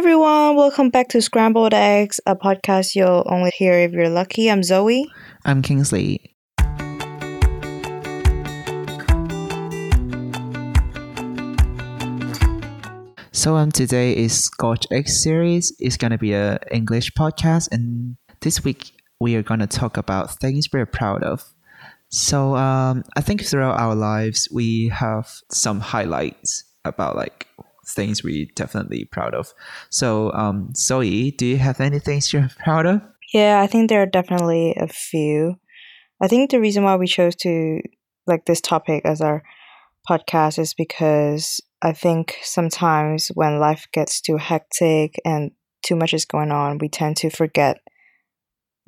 everyone, welcome back to Scrambled Eggs, a podcast you'll only hear if you're lucky. I'm Zoe. I'm Kingsley. So um today is Scotch Egg series. It's gonna be a English podcast and this week we are gonna talk about things we're proud of. So um I think throughout our lives we have some highlights about like things we definitely proud of. So um Zoe, do you have any things you're proud of? Yeah, I think there are definitely a few. I think the reason why we chose to like this topic as our podcast is because I think sometimes when life gets too hectic and too much is going on, we tend to forget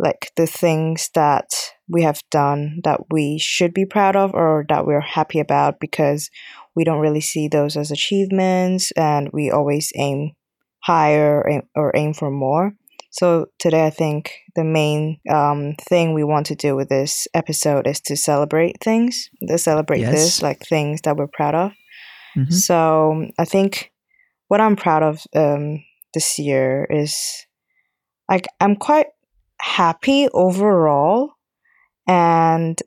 like the things that we have done that we should be proud of or that we're happy about because we don't really see those as achievements and we always aim higher or aim for more. So today, I think the main um, thing we want to do with this episode is to celebrate things, to celebrate Yes. this, like things that we're proud of. Mhm. So I think what I'm proud of um, this year is like I'm quite happy overall, and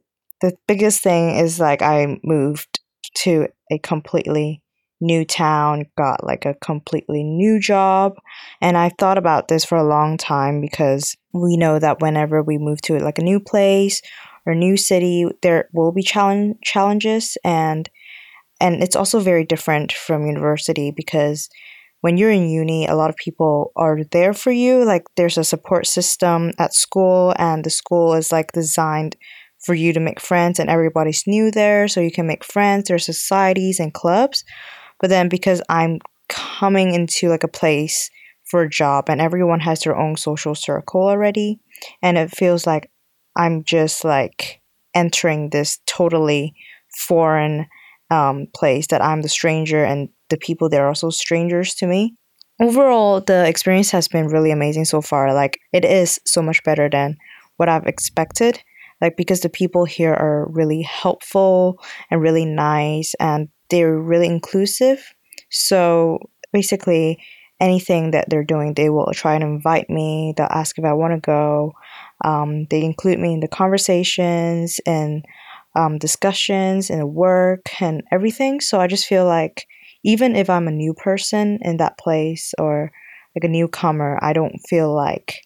the biggest thing is like I moved to a completely new town, got like a completely new job, and I've thought about this for a long time because we know that whenever we move to like a new place or new city, there will be challenge challenges and and it's also very different from university because when you're in uni a lot of people are there for you. Like there's a support system at school and the school is like designed for you to make friends and everybody's new there so you can make friends. There's societies and clubs. But then because i'm coming into like a place for a job and everyone has their own social circle already and it feels like i'm just like entering this totally foreign um, place that I'm the stranger and the people there are also strangers to me. Overall, the experience has been really amazing so far. Like, it is so much better than what I've expected. Like, because the people here are really helpful and really nice and they're really inclusive. So, basically, anything that they're doing, they will try and invite me. They'll ask if I want to go. Um, they include me in the conversations and um, discussions and work and everything. So I just feel like even if I'm a new person in that place or like a newcomer, I don't feel like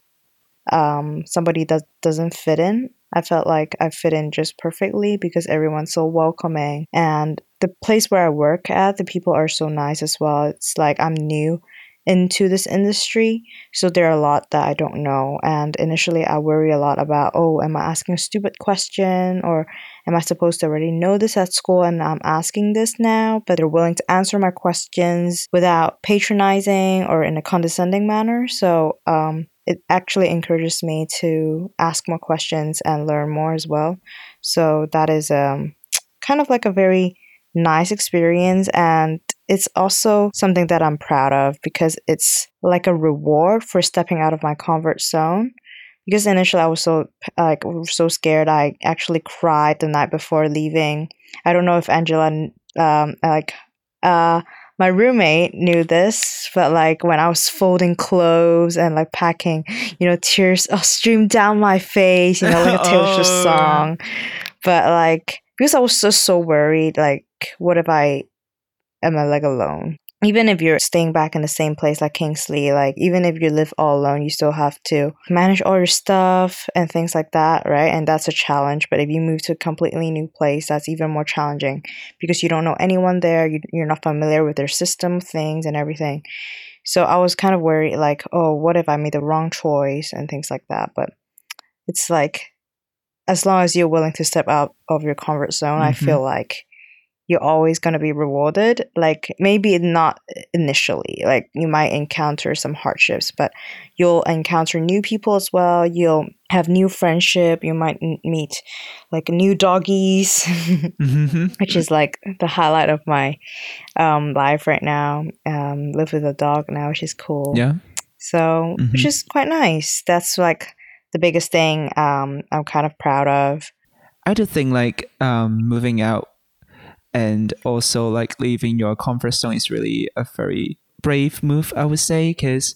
um, somebody that doesn't fit in. I felt like I fit in just perfectly because everyone's so welcoming. And the place where I work at, the people are so nice as well. It's like I'm new into this industry, so there are a lot that I don't know. And initially, I worry a lot about oh, am I asking a stupid question or am I supposed to already know this at school and I'm asking this now? But they're willing to answer my questions without patronizing or in a condescending manner. So um, it actually encourages me to ask more questions and learn more as well. So that is um, kind of like a very nice experience and it's also something that I'm proud of because it's like a reward for stepping out of my comfort zone because initially I was so like so scared I actually cried the night before leaving. I don't know if Angela um like uh my roommate knew this, but like when I was folding clothes and like packing, you know, tears oh, streamed down my face, you know, like a Taylor Swift Oh. song. But like because I was just so worried, like what if I am I like alone? Even if you're staying back in the same place like Kingsley, like even if you live all alone, you still have to manage all your stuff and things like that, right? And that's a challenge. But if you move to a completely new place, that's even more challenging because you don't know anyone there. You, you're not familiar with their system, things, and everything. So I was kind of worried, like, oh, what if I made the wrong choice and things like that. But it's like, as long as you're willing to step out of your comfort zone, I Mhm. feel like you're always going to be rewarded. Like, maybe not initially, like, you might encounter some hardships, but you'll encounter new people as well. You'll have new friendship. You might n- meet like new doggies. Mhm. which is like the highlight of my um, life right now. Um, live with a dog now, which is cool. yeah. So, which Mhm. is quite nice. That's like the biggest thing um, I'm kind of proud of. I do think like um, moving out and also like leaving your comfort zone is really a very brave move, I would say, because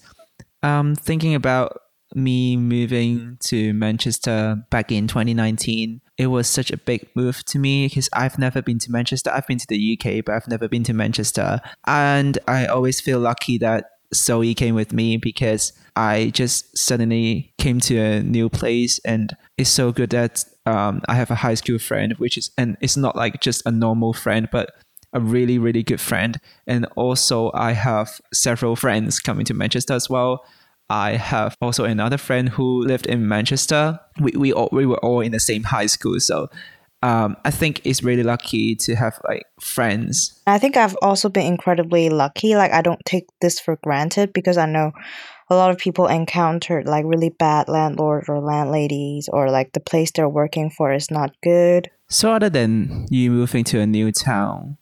um, thinking about me moving to Manchester back in 2019, it was such a big move to me because I've never been to Manchester. I've been to the UK, but I've never been to Manchester. And I always feel lucky that Zoe came with me because I just suddenly came to a new place and it's so good that um, I have a high school friend, which is, and it's not like just a normal friend, but a really, really good friend. And also, I have several friends coming to Manchester as well. I have also another friend who lived in Manchester. We, we, all, we were all in the same high school. So um, I think it's really lucky to have like friends. I think I've also been incredibly lucky. Like I don't take this for granted because I know a lot of people encountered like really bad landlords or landladies or like the place they're working for is not good. So other than you moving to a new town,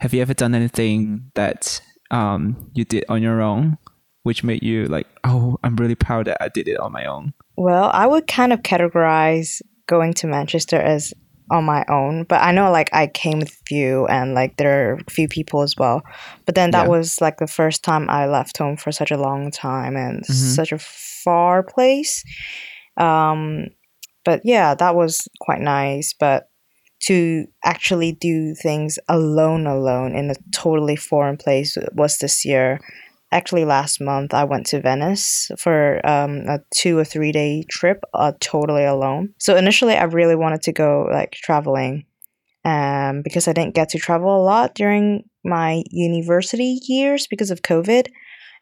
have you ever done anything that um, you did on your own, which made you like, oh, I'm really proud that I did it on my own? Well, I would kind of categorize going to Manchester as on my own but i know like i came with few and like there are a few people as well but then that yeah. was like the first time i left home for such a long time and mm-hmm. such a far place um but yeah that was quite nice but to actually do things alone alone in a totally foreign place was this year actually last month I went to Venice for um, a two or three day trip, uh, totally alone. So initially, I really wanted to go like traveling, um, because I didn't get to travel a lot during my university years because of COVID.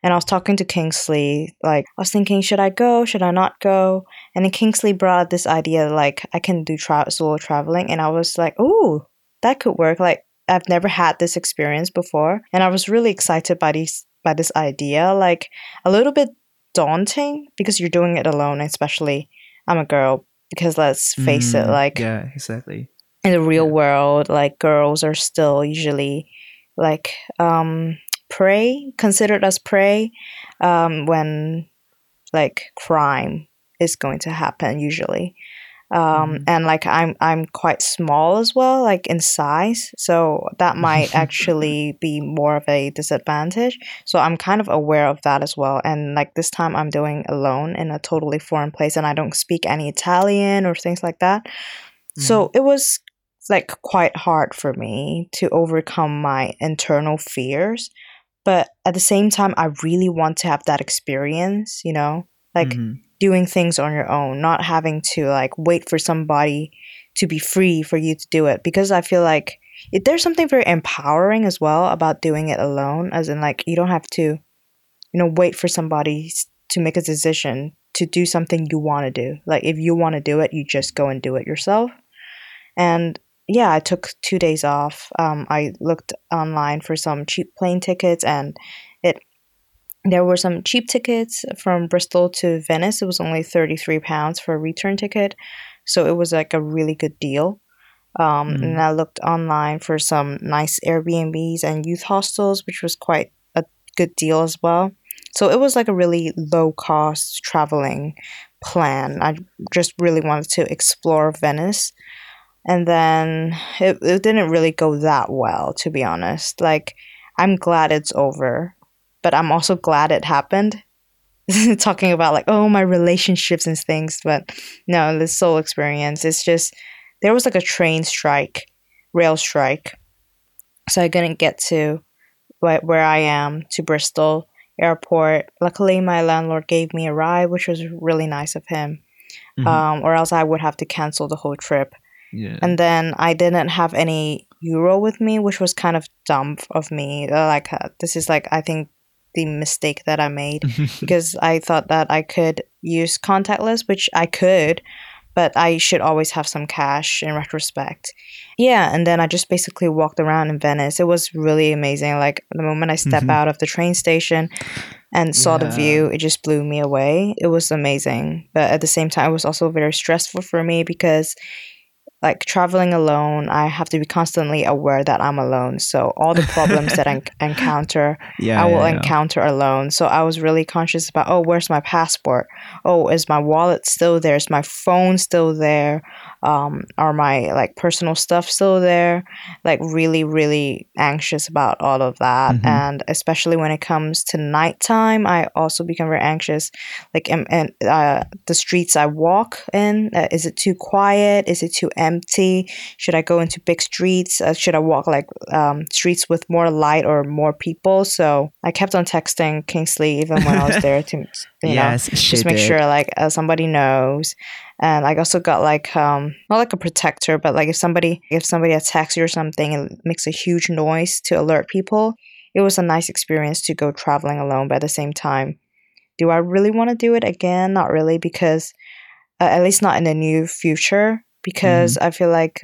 And I was talking to Kingsley, like I was thinking, should I go? Should I not go? And then Kingsley brought this idea, like I can do tra- solo traveling, and I was like, oh, that could work. Like I've never had this experience before, and I was really excited by these by this idea like a little bit daunting because you're doing it alone especially i'm a girl because let's face mm, it like yeah exactly in the real yeah. world like girls are still usually like um prey considered as prey um when like crime is going to happen usually um, mm. and like I'm I'm quite small as well, like in size, so that might actually be more of a disadvantage. So I'm kind of aware of that as well. And like this time, I'm doing alone in a totally foreign place, and I don't speak any Italian or things like that. Mm. So it was like quite hard for me to overcome my internal fears. But at the same time, I really want to have that experience, you know, like. Mm-hmm doing things on your own, not having to like wait for somebody to be free for you to do it. Because I feel like it, there's something very empowering as well about doing it alone, as in like you don't have to, you know, wait for somebody to make a decision to do something you want to do. Like if you want to do it, you just go and do it yourself. And yeah, I took two days off. Um, I looked online for some cheap plane tickets and there were some cheap tickets from Bristol to Venice. It was only 33 pounds for a return ticket. So it was like a really good deal. Um, mm. And I looked online for some nice Airbnbs and youth hostels, which was quite a good deal as well. So it was like a really low cost traveling plan. I just really wanted to explore Venice. And then it, it didn't really go that well, to be honest. Like, I'm glad it's over but I'm also glad it happened. Talking about like, oh, my relationships and things, but no, this soul experience. It's just there was like a train strike, rail strike, so I couldn't get to where I am to Bristol airport. Luckily, my landlord gave me a ride, which was really nice of him. Mm-hmm. Um, or else I would have to cancel the whole trip. Yeah. And then I didn't have any euro with me, which was kind of dumb of me. Like this is like I think the mistake that I made because I thought that I could use contactless, which I could, but I should always have some cash in retrospect. Yeah, and then I just basically walked around in Venice. It was really amazing. Like the moment I step mm-hmm. out of the train station and saw yeah. the view, it just blew me away. It was amazing. But at the same time, it was also very stressful for me because like traveling alone, I have to be constantly aware that I'm alone. So all the problems that I encounter, Yeah, I will yeah, yeah. encounter alone. So I was really conscious about, oh, where's my passport? Oh, is my wallet still there? Is my phone still there? Um, are my like personal stuff still there? Like really, really anxious about all of that. Mhm. And especially when it comes to nighttime, I also become very anxious. Like, am, and uh, the streets I walk in, uh, is it too quiet? Is it too empty? Should I go into big streets? Uh, should I walk like um, streets with more light or more people? So I kept on texting Kingsley even when I was there to, you know, yes, she just make did. sure like uh, somebody knows and I also got like um not like a protector but like if somebody if somebody attacks you or something it makes a huge noise to alert people. It was a nice experience to go traveling alone but at the same time do i really want to do it again? Not really because uh, at least not in the near future because i feel like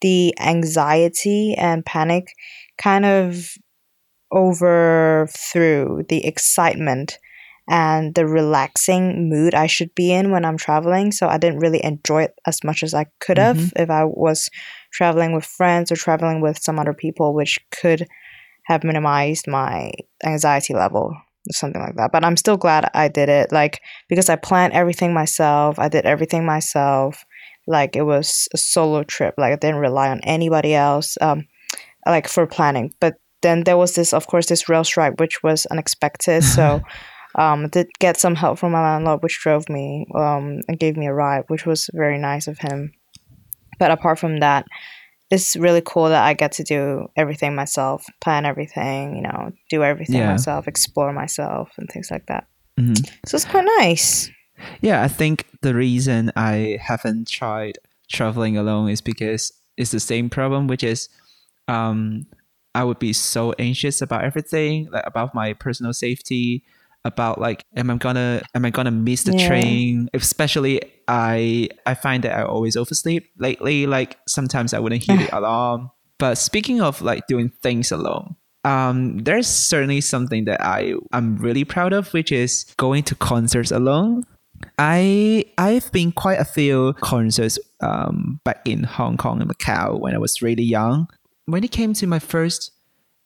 the anxiety and panic kind of overthrew the excitement and the relaxing mood I should be in when I'm traveling. So I didn't really enjoy it as much as I could have Mhm. if I was traveling with friends or traveling with some other people, which could have minimized my anxiety level or something like that. But I'm still glad I did it, like because I planned everything myself. I did everything myself. Like it was a solo trip. Like I didn't rely on anybody else. Um, like for planning. But then there was this, of course, this rail strike, which was unexpected. So um, did get some help from my landlord, which drove me um, and gave me a ride, which was very nice of him. But apart from that, it's really cool that I get to do everything myself, plan everything, you know, do everything Yeah. myself, explore myself, and things like that. Mhm. So it's quite nice. Yeah, I think the reason I haven't tried traveling alone is because it's the same problem, which is um, I would be so anxious about everything, like about my personal safety, about like am I gonna am I gonna miss the Yeah. train? Especially I I find that I always oversleep lately. Like sometimes I wouldn't hear the alarm. But speaking of like doing things alone, um, there's certainly something that I I'm really proud of, which is going to concerts alone. I I've been quite a few concerts um, back in Hong Kong and Macau when I was really young. When it came to my first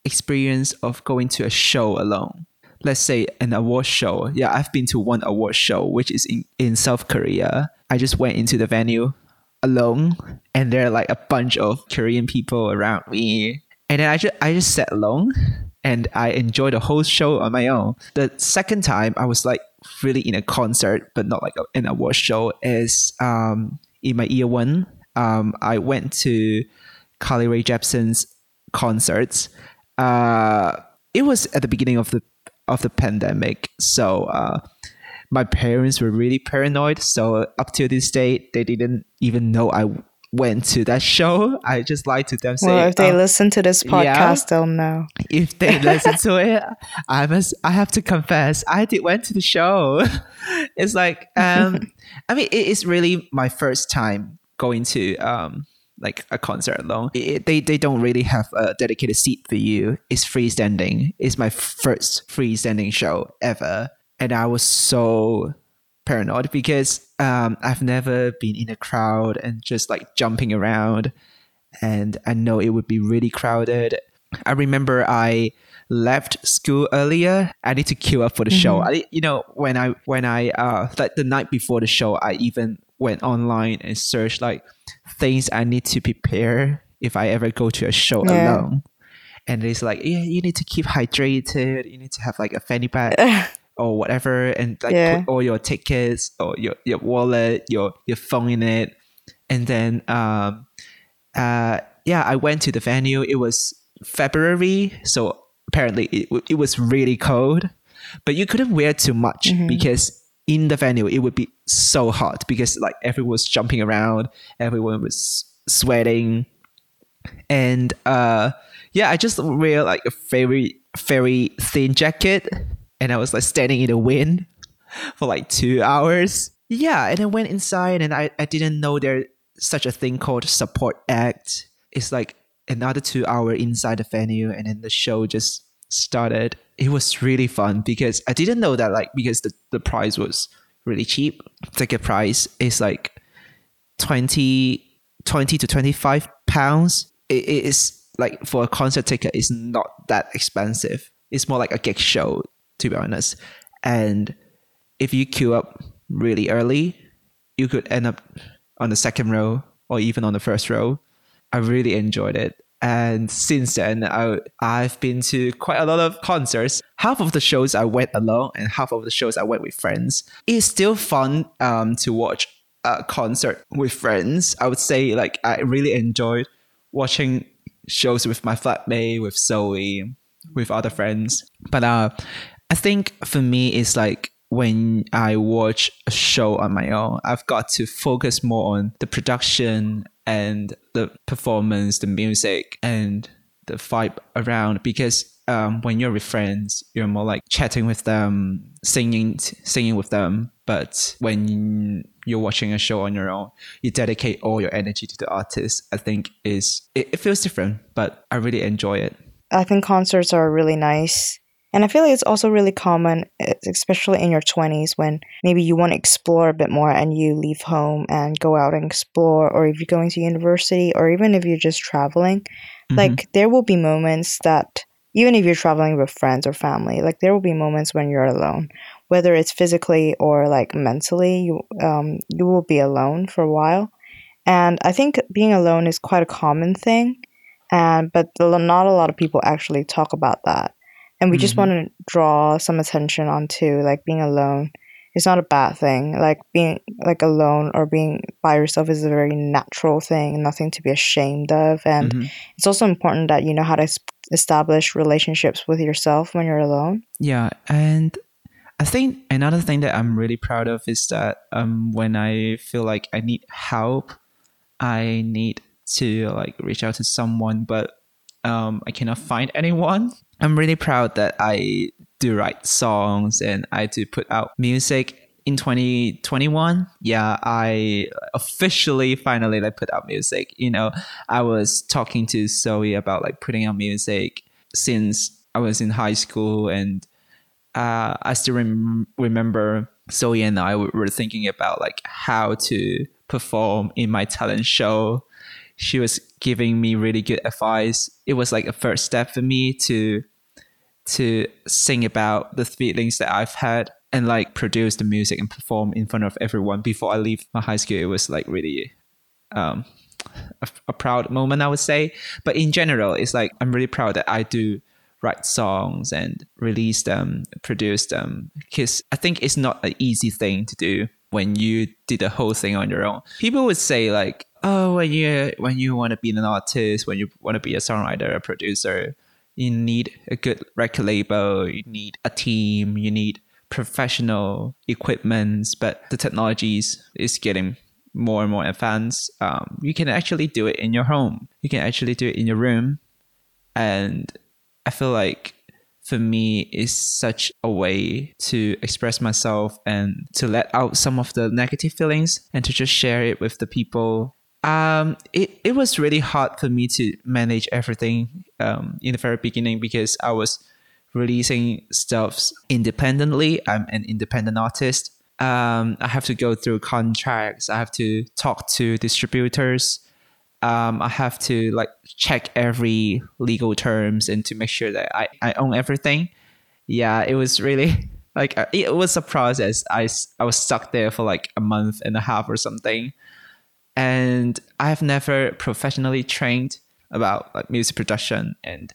experience of going to a show alone, let's say an award show. Yeah, I've been to one award show, which is in, in South Korea. I just went into the venue alone, and there are like a bunch of Korean people around me, and then I just I just sat alone, and I enjoyed the whole show on my own. The second time, I was like really in a concert, but not like an award show. Is um in my year one, um I went to Carly Rae Jepsen's concerts. Uh, it was at the beginning of the of the pandemic, so uh, my parents were really paranoid. So up to this day, they didn't even know I went to that show. I just lied to them, saying, Well, if they "Oh, listen to this yeah. podcast, they'll know. if they listen to it, I must I have to confess I did went to the show. it's like um I mean it is really my first time going to um like a concert long. It- they they don't really have a dedicated seat for you. It's freestanding. It's my first freestanding show ever, and I was so paranoid because um I've never been in a crowd and just like jumping around and I know it would be really crowded. I remember I left school earlier. I need to queue up for the show. I, you know, when I when I uh like the night before the show, I even went online and searched like things I need to prepare if I ever go to a show Yeah. alone. And it's like, yeah, you need to keep hydrated. You need to have like a fanny pack or whatever, and like Yeah. put all your tickets or your your wallet, your your phone in it, and then um, uh, yeah, I went to the venue. It was February, so apparently it it was really cold, but you couldn't wear too much because in the venue it would be so hot because like everyone was jumping around, everyone was sweating, and uh, yeah, I just wear like a very very thin jacket, and I was like standing in the wind for like two hours. Yeah, and I went inside, and I I didn't know there such a thing called support act. It's like another two hour inside the venue, and then the show just started. It was really fun because I didn't know that like because the, the price was really cheap. Ticket price is like 20 20 to 25 pounds. It, It is like for a concert ticket, it's not that expensive. It's more like a gig show, to be honest. And if you queue up really early, you could end up on the second row or even on the first row. I really enjoyed it. And since then, I, I've been to quite a lot of concerts. Half of the shows I went alone, and half of the shows I went with friends. It's still fun um, to watch a concert with friends. I would say, like, I really enjoyed watching shows with my flatmate, with Zoe, with other friends. But uh, I think for me, it's like when I watch a show on my own, I've got to focus more on the production and the performance, the music, and the vibe around. Because um, when you're with friends, you're more like chatting with them, singing, singing with them. But when you're watching a show on your own, you dedicate all your energy to the artist. I think is it, it feels different, but I really enjoy it. I think concerts are really nice and I feel like it's also really common, especially in your 20s, when maybe you want to explore a bit more and you leave home and go out and explore, or if you're going to university, or even if you're just traveling. Mm-hmm. Like, there will be moments that, even if you're traveling with friends or family, like, there will be moments when you're alone, whether it's physically or like mentally, you, um, you will be alone for a while. And I think being alone is quite a common thing. And, but not a lot of people actually talk about that and we mm-hmm. just want to draw some attention onto like being alone it's not a bad thing like being like alone or being by yourself is a very natural thing nothing to be ashamed of and mm-hmm. it's also important that you know how to establish relationships with yourself when you're alone yeah and i think another thing that i'm really proud of is that um when i feel like i need help i need to like reach out to someone but um, I cannot find anyone. I'm really proud that I do write songs and I do put out music in 2021 yeah i officially finally like put out music. You know i was talking to zoe about like putting out music since i was in high school and uh, i still rem- remember zoe and i were thinking about like how to perform in my talent show. She was giving me really good advice. It was like a first step for me to to sing about the feelings that I've had and like produce the music and perform in front of everyone before I leave my high school. It was like really um, a, a proud moment, I would say. But in general, it's like I'm really proud that I do write songs and release them, produce them, because I think it's not an easy thing to do when you did the whole thing on your own. People would say like, oh, when you when you want to be an artist, when you want to be a songwriter, a producer, you need a good record label, you need a team, you need professional equipment, but the technologies is getting more and more advanced. Um, you can actually do it in your home. You can actually do it in your room. And I feel like for me is such a way to express myself and to let out some of the negative feelings and to just share it with the people um, it, it was really hard for me to manage everything um, in the very beginning because I was releasing stuff independently. I'm an independent artist. Um, I have to go through contracts. I have to talk to distributors. Um, I have to like check every legal terms and to make sure that I, I own everything. Yeah, it was really like uh, it was a process. I, I was stuck there for like a month and a half or something and I have never professionally trained about like music production and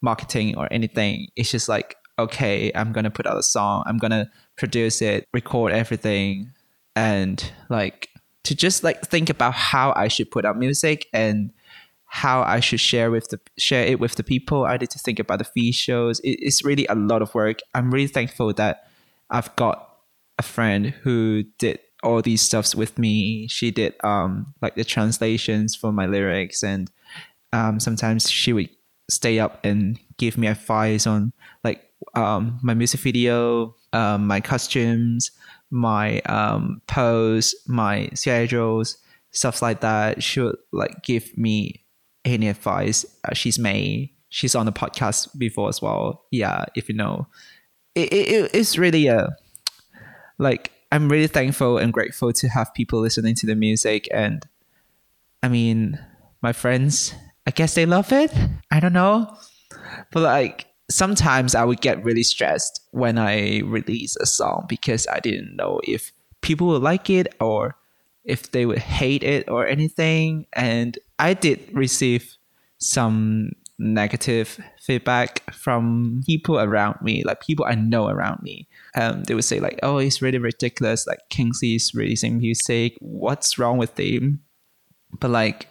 marketing or anything. It's just like, okay, I'm gonna put out a song, I'm gonna produce it, record everything, and like to just like think about how I should put out music and how I should share with the share it with the people. I need to think about the fee shows. It, it's really a lot of work. I'm really thankful that I've got a friend who did all these stuffs with me. She did um like the translations for my lyrics, and um sometimes she would stay up and give me advice on like um my music video, um my costumes, my um pose, my schedules, stuff like that. She would like give me any advice. Uh, she's May. She's on the podcast before as well. Yeah, if you know, it, it it's really a like I'm really thankful and grateful to have people listening to the music and I mean, my friends, I guess they love it. I don't know. But like sometimes I would get really stressed when I release a song because I didn't know if people would like it or if they would hate it or anything. And I did receive some negative feedback from people around me, like people I know around me. Um, they would say like, "Oh, it's really ridiculous. Like Kingsley is releasing music. What's wrong with him?" But like,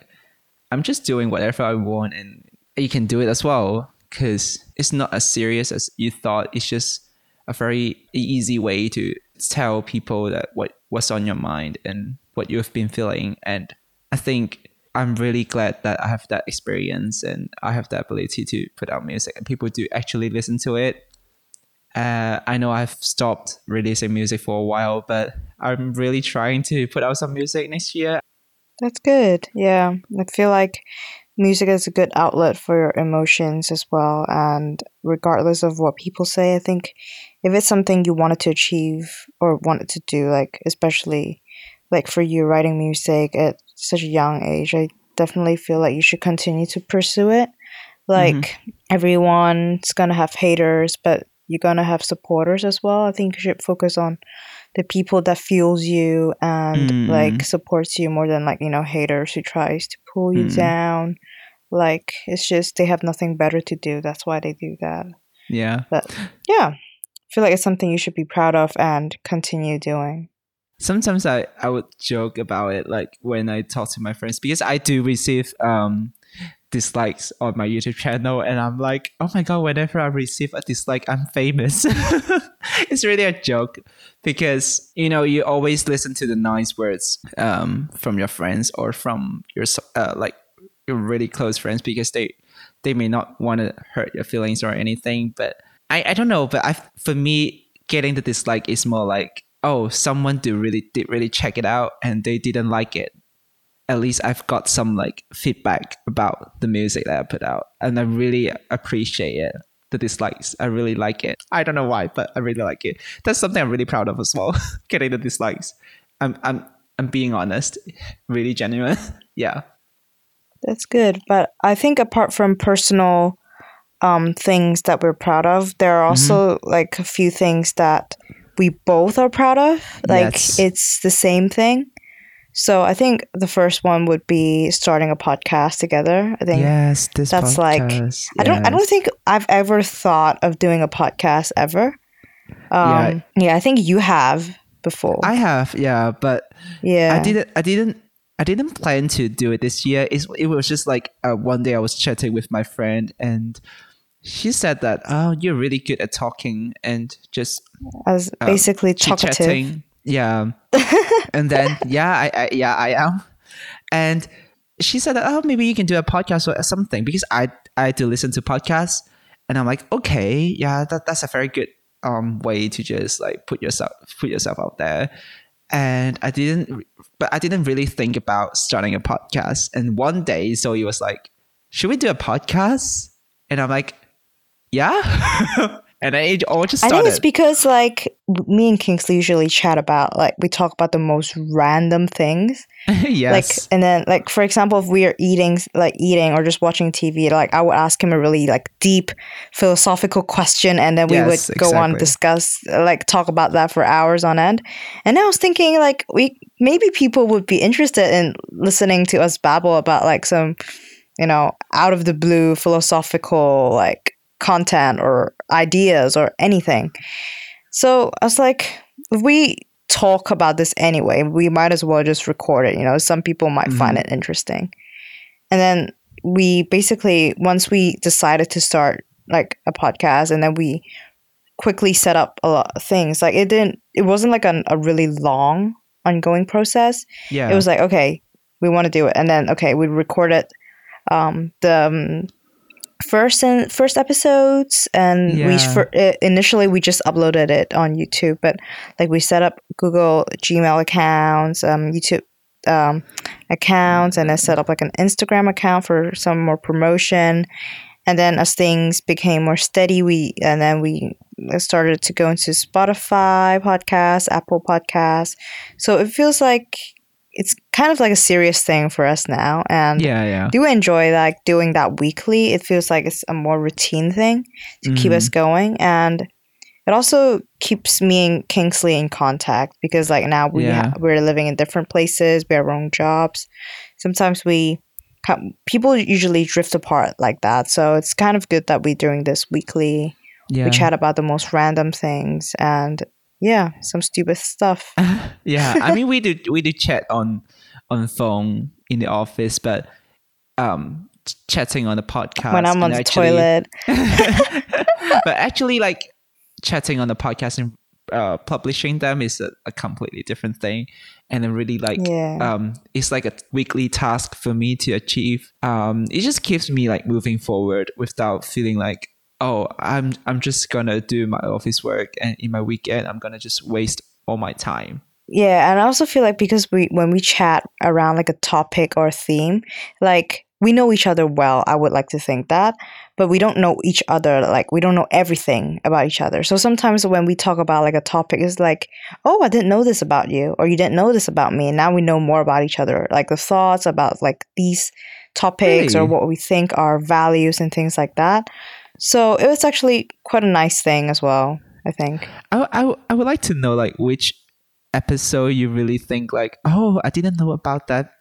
I'm just doing whatever I want, and you can do it as well because it's not as serious as you thought. It's just a very easy way to tell people that what what's on your mind and what you've been feeling. And I think I'm really glad that I have that experience and I have the ability to put out music and people do actually listen to it. Uh, I know I've stopped releasing music for a while, but I'm really trying to put out some music next year. That's good. Yeah. I feel like music is a good outlet for your emotions as well. And regardless of what people say, I think if it's something you wanted to achieve or wanted to do, like, especially like for you writing music at such a young age, I definitely feel like you should continue to pursue it. Like, mm-hmm. everyone's gonna have haters, but you're gonna have supporters as well. I think you should focus on the people that fuels you and mm. like supports you more than like you know haters who tries to pull you mm. down like it's just they have nothing better to do that's why they do that yeah but yeah i feel like it's something you should be proud of and continue doing sometimes i i would joke about it like when i talk to my friends because i do receive um dislikes on my YouTube channel, and I'm like, oh my god, whenever I receive a dislike, I'm famous. it's really a joke because you know you always listen to the nice words um, from your friends or from your uh, like your really close friends because they they may not want to hurt your feelings or anything. But I I don't know. But I for me, getting the dislike is more like oh someone did really did really check it out and they didn't like it at least I've got some like feedback about the music that I put out, and I really appreciate it. The dislikes, I really like it. I don't know why, but I really like it. That's something I'm really proud of as well. Getting the dislikes. I'm I'm I'm being honest, really genuine. yeah. That's good, but I think apart from personal um, things that we're proud of, there are also mm-hmm. like a few things that we both are proud of. Like yes. it's the same thing. So I think the first one would be starting a podcast together. I think yes, this that's podcast, like. I don't I don't think I've ever thought of doing a podcast ever. Um, yeah. yeah, I think you have before. I have, yeah, but yeah, I didn't. I didn't. I didn't plan to do it this year. It's, it was just like uh, one day I was chatting with my friend and she said that oh you're really good at talking and just as uh, basically talkative. Yeah. and then yeah, I, I yeah I am. And she said that oh maybe you can do a podcast or something because I I do listen to podcasts. And I'm like okay yeah that that's a very good um way to just like put yourself put yourself out there. And I didn't but I didn't really think about starting a podcast. And one day Zoe was like should we do a podcast? And I'm like yeah and I all just started. I think it's because like me and Kingsley usually chat about like we talk about the most random things. yes. Like and then like for example, if we are eating like eating or just watching TV, like I would ask him a really like deep philosophical question, and then we yes, would go exactly. on discuss like talk about that for hours on end. And I was thinking like we maybe people would be interested in listening to us babble about like some you know out of the blue philosophical like content or ideas or anything. So I was like, if we talk about this anyway, we might as well just record it. You know, some people might mm-hmm. find it interesting. And then we basically, once we decided to start like a podcast and then we quickly set up a lot of things, like it didn't, it wasn't like an, a really long ongoing process. Yeah. It was like, okay, we want to do it. And then, okay, we recorded um, the, um, first and first episodes and yeah. we for, initially we just uploaded it on youtube but like we set up google gmail accounts um, youtube um, accounts and then set up like an instagram account for some more promotion and then as things became more steady we and then we started to go into spotify podcast apple podcast so it feels like it's kind of like a serious thing for us now and Yeah, yeah. do enjoy like doing that weekly it feels like it's a more routine thing to keep us mm-hmm. going and it also keeps me and kingsley in contact because like now we Yeah. ha- we're living in different places we have our own jobs sometimes we co- people usually drift apart like that so it's kind of good that we're doing this weekly Yeah. we chat about the most random things and yeah some stupid stuff. Yeah, I mean we do we do chat on on phone in the office, but um chatting on the podcast when i'm on the actually- toilet. But actually like chatting on the podcast and uh, publishing them is a, a completely different thing. And then really like Yeah. um it's like a weekly task for me to achieve. Um it just keeps me like moving forward without feeling like oh i'm i'm just gonna do my office work and in my weekend i'm gonna just waste all my time Yeah, and I also feel like because we when we chat around like a topic or a theme, like we know each other well, I would like to think that, but we don't know each other like we don't know everything about each other. So sometimes when we talk about like a topic it's like, "Oh, I didn't know this about you," or "You didn't know this about me." And now we know more about each other, like the thoughts about like these topics or what we think are values and things like that. So it was actually quite a nice thing as well, I think. I, I, I would like to know like which episode you really think like oh i didn't know about that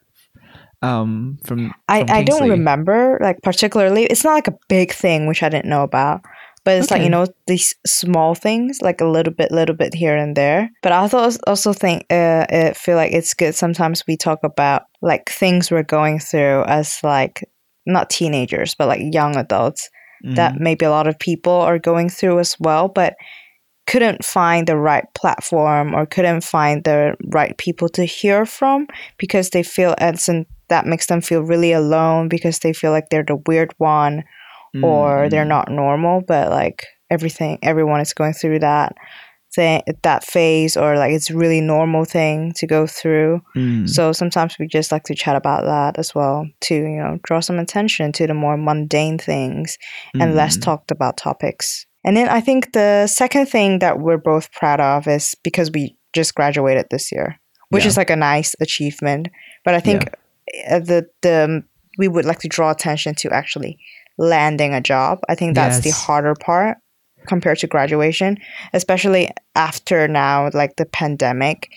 um from, I, from I don't remember like particularly it's not like a big thing which i didn't know about but it's like you know these small things like a little bit little bit here and there but i also also think uh I feel like it's good sometimes we talk about like things we're going through as like not teenagers but like young adults that Mhm. maybe a lot of people are going through as well but couldn't find the right platform or couldn't find the right people to hear from because they feel in that makes them feel really alone because they feel like they're the weird one or they're Mhm. not normal but like everything everyone is going through that thing that phase or like it's really normal thing to go through Mm. so sometimes we just like to chat about that as well to you know draw some attention to the more mundane things and less Mm. talked about topics. And then I think the second thing that we're both proud of is because we just graduated this year, which Yeah. is like a nice achievement. But I think uh, the the we would like to draw attention to actually landing a job. I think that's the harder part compared to graduation, especially after now like the pandemic.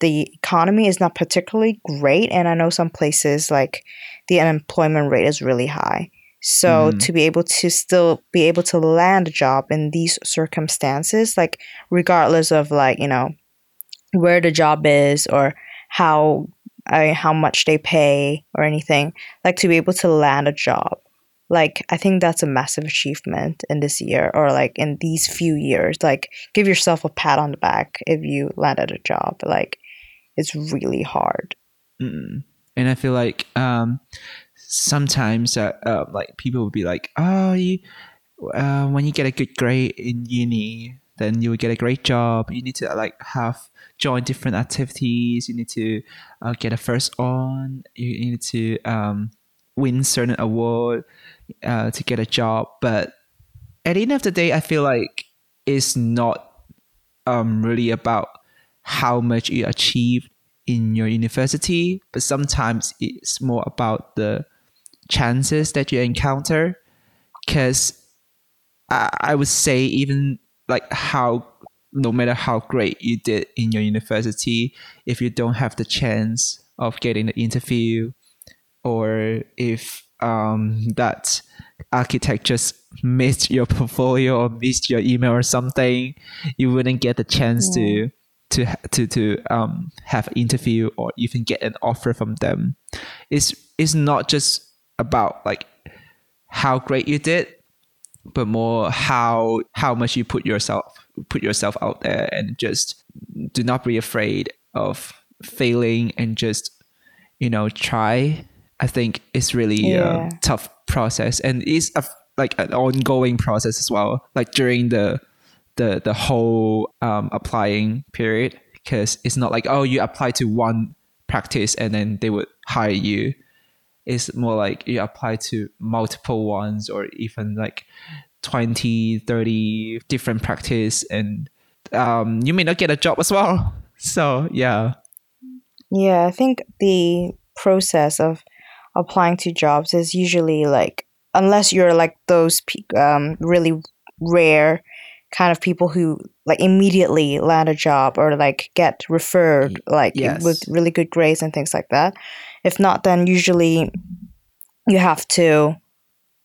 The economy is not particularly great, and I know some places like the unemployment rate is really high. So Mhm. to be able to still be able to land a job in these circumstances, like regardless of like you know where the job is or how I, how much they pay or anything, like to be able to land a job, like I think that's a massive achievement in this year or like in these few years. Like give yourself a pat on the back if you landed a job. Like it's really hard. Mm. And I feel like um, sometimes uh, uh, like people will be like, oh, you, uh, when you get a good grade in uni, then you will get a great job. You need to like have join different activities. You need to uh, get a first on. You need to um, win certain award uh, to get a job. But at the end of the day, I feel like it's not um, really about how much you achieve in your university, but sometimes it's more about the chances that you encounter. Because I, I would say, even like how, no matter how great you did in your university, if you don't have the chance of getting the interview, or if um, that architect just missed your portfolio or missed your email or something, you wouldn't get the chance to to to to um have an interview or even get an offer from them. It's it's not just about like how great you did, but more how how much you put yourself put yourself out there and just do not be afraid of failing and just you know try. I think it's really Yeah. a tough process and it's a like an ongoing process as well. Like during the the the whole um, applying period because it's not like oh you apply to one practice and then they would hire you it's more like you apply to multiple ones or even like 20 30 different practice and um, you may not get a job as well so yeah Yeah, I think the process of applying to jobs is usually like unless you're like those pe- um, really rare kind of people who like immediately land a job or like get referred like yes. with really good grades and things like that. If not, then usually you have to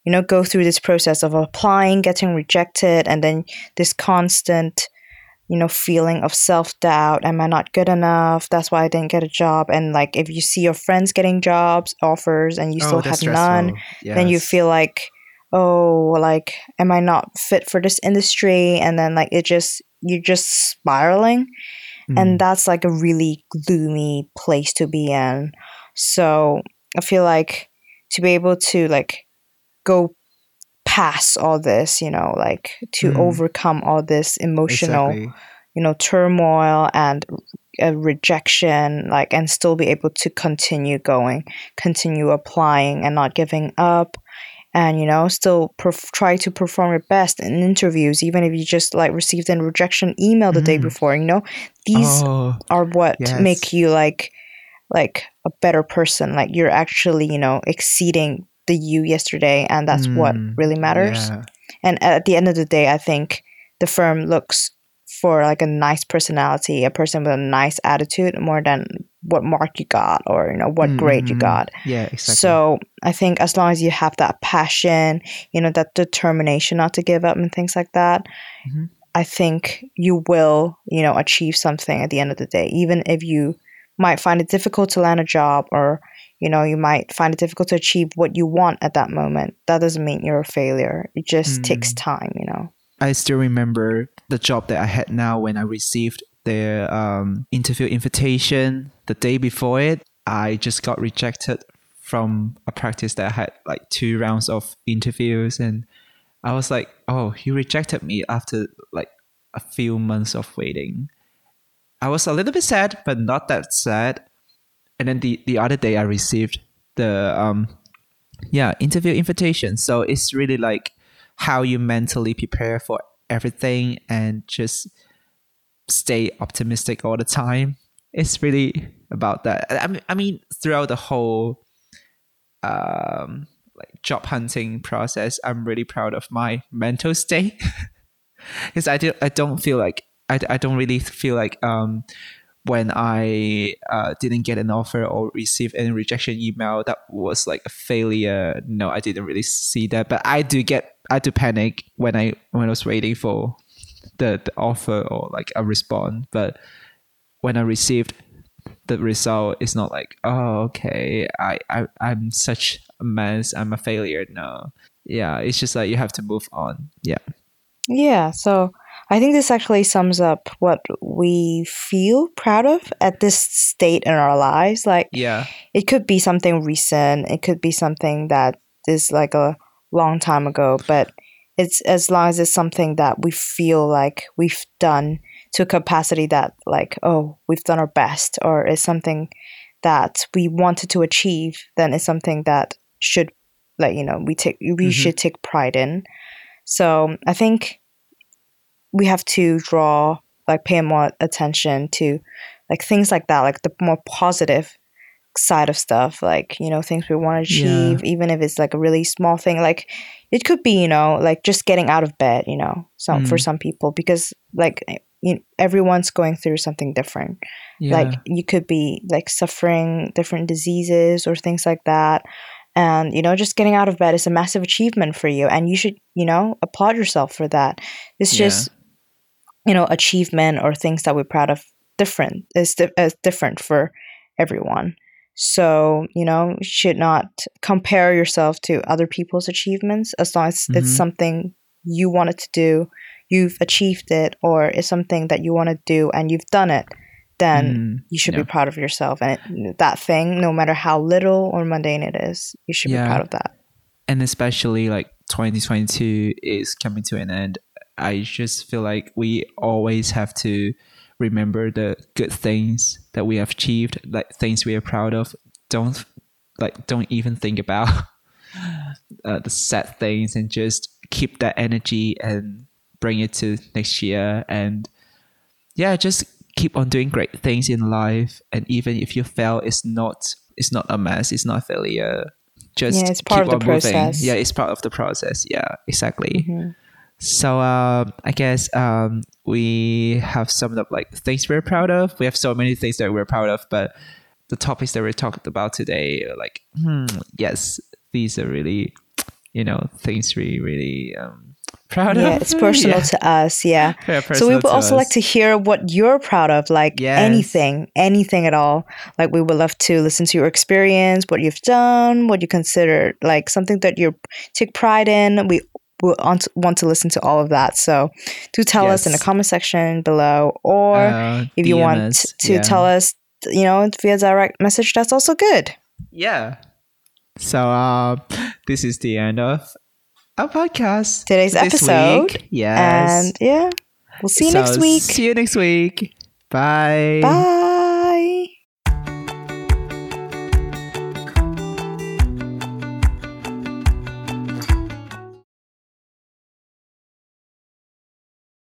you know go through this process of applying, getting rejected, and then this constant you know feeling of self-doubt. Am i not good enough? That's why i didn't get a job. And like if you see your friends getting jobs offers and you Oh, still have none stressful. then you feel like oh like am i not fit for this industry? And then like it just you're just spiraling. Mm. and that's like a really gloomy place to be in. So i feel like to be able to like go past all this you know like to Mm. overcome all this emotional Exactly. you know turmoil and uh, rejection like and still be able to continue going continue applying and not giving up and you know still perf- try to perform your best in interviews even if you just like received a rejection email the day Mhm. before you know these oh, are what yes. make you like like a better person like you're actually you know exceeding the you yesterday and that's what mm, really matters yeah. and at the end of the day i think the firm looks for like a nice personality a person with a nice attitude more than what mark you got or you know what Mm, grade you mm. got Yeah, exactly. so i think as long as you have that passion you know that determination not to give up and things like that Mhm. i think you will you know achieve something at the end of the day even if you might find it difficult to land a job or you know you might find it difficult to achieve what you want at that moment that doesn't mean you're a failure it just takes Mm. time you know I still remember the job that I had now when I received the um, interview invitation the day before it. I just got rejected from a practice that I had like two rounds of interviews, and I was like, "Oh, he rejected me after like a few months of waiting." I was a little bit sad, but not that sad. And then the the other day, I received the um, yeah interview invitation. So it's really like how you mentally prepare for everything and just stay optimistic all the time. It's really about that. I mean, I mean throughout the whole um, like job hunting process, I'm really proud of my mental state because I do, I don't feel like I, I don't really feel like um when I uh, didn't get an offer or receive any rejection email, that was like a failure. No, I didn't really see that, but I do get I do panic when I when I was waiting for the, the offer or like a response. But when I received the result, it's not like oh okay, I I I'm such a mess. I'm a failure. No, yeah, it's just like you have to move on. Yeah. Yeah, so I think this actually sums up what we feel proud of at this state in our lives. Like, Yeah. it could be something recent, it could be something that is like a long time ago, but it's as long as it's something that we feel like we've done to a capacity that, like, oh, we've done our best, or it's something that we wanted to achieve, then it's something that should, like, you know, we take we Mhm. should take pride in. So I think we have to draw like pay more attention to like things like that, like the more positive side of stuff, like you know things we want to Yeah. achieve, even if it's like a really small thing. Like it could be you know like just getting out of bed, you know, some for Mm. some people because like you everyone's going through something different Yeah. like you could be like suffering different diseases or things like that and you know just getting out of bed is a massive achievement for you and you should you know applaud yourself for that it's Yeah. You know achievement or things that we're proud of different is di- is different for everyone so you know you should not compare yourself to other people's achievements as long as it's Mhm. something you wanted to do you've achieved it or it's something that you want to do and you've done it then Mm, you should yeah. be proud of yourself and it, that thing no matter how little or mundane it is you should Yeah. be proud of that and especially like 2022 is coming to an end i just feel like we always have to remember the good things that we have achieved like things we are proud of don't like don't even think about uh, the sad things and just keep that energy and bring it to next year and yeah just keep on doing great things in life, and even if you fail, it's not it's not a mess. It's not a failure. Just Yeah, it's part keep of the on moving. process. Yeah, it's part of the process. Yeah, exactly. Mhm. So um, I guess um, we have summed up like things we're proud of. We have so many things that we're proud of, but the topics that we talked about today, are like, hmm, yes, these are really, you know, things we really um, proud Yeah, of. it's personal Yeah. to us. Yeah. Yeah, So we would also like to hear what you're proud of, like Yes. anything, anything at all. Like we would love to listen to your experience, what you've done, what you consider like something that you take pride in. We will want to listen to all of that. So do tell us in the comment section below, or Uh, if you want us, to yeah. tell us, you know, via direct message, that's also good. Yeah. So uh, this is the end of our podcast. Today's episode. Week. Yes. And yeah, we'll see you So next week. See you next week. Bye. Bye.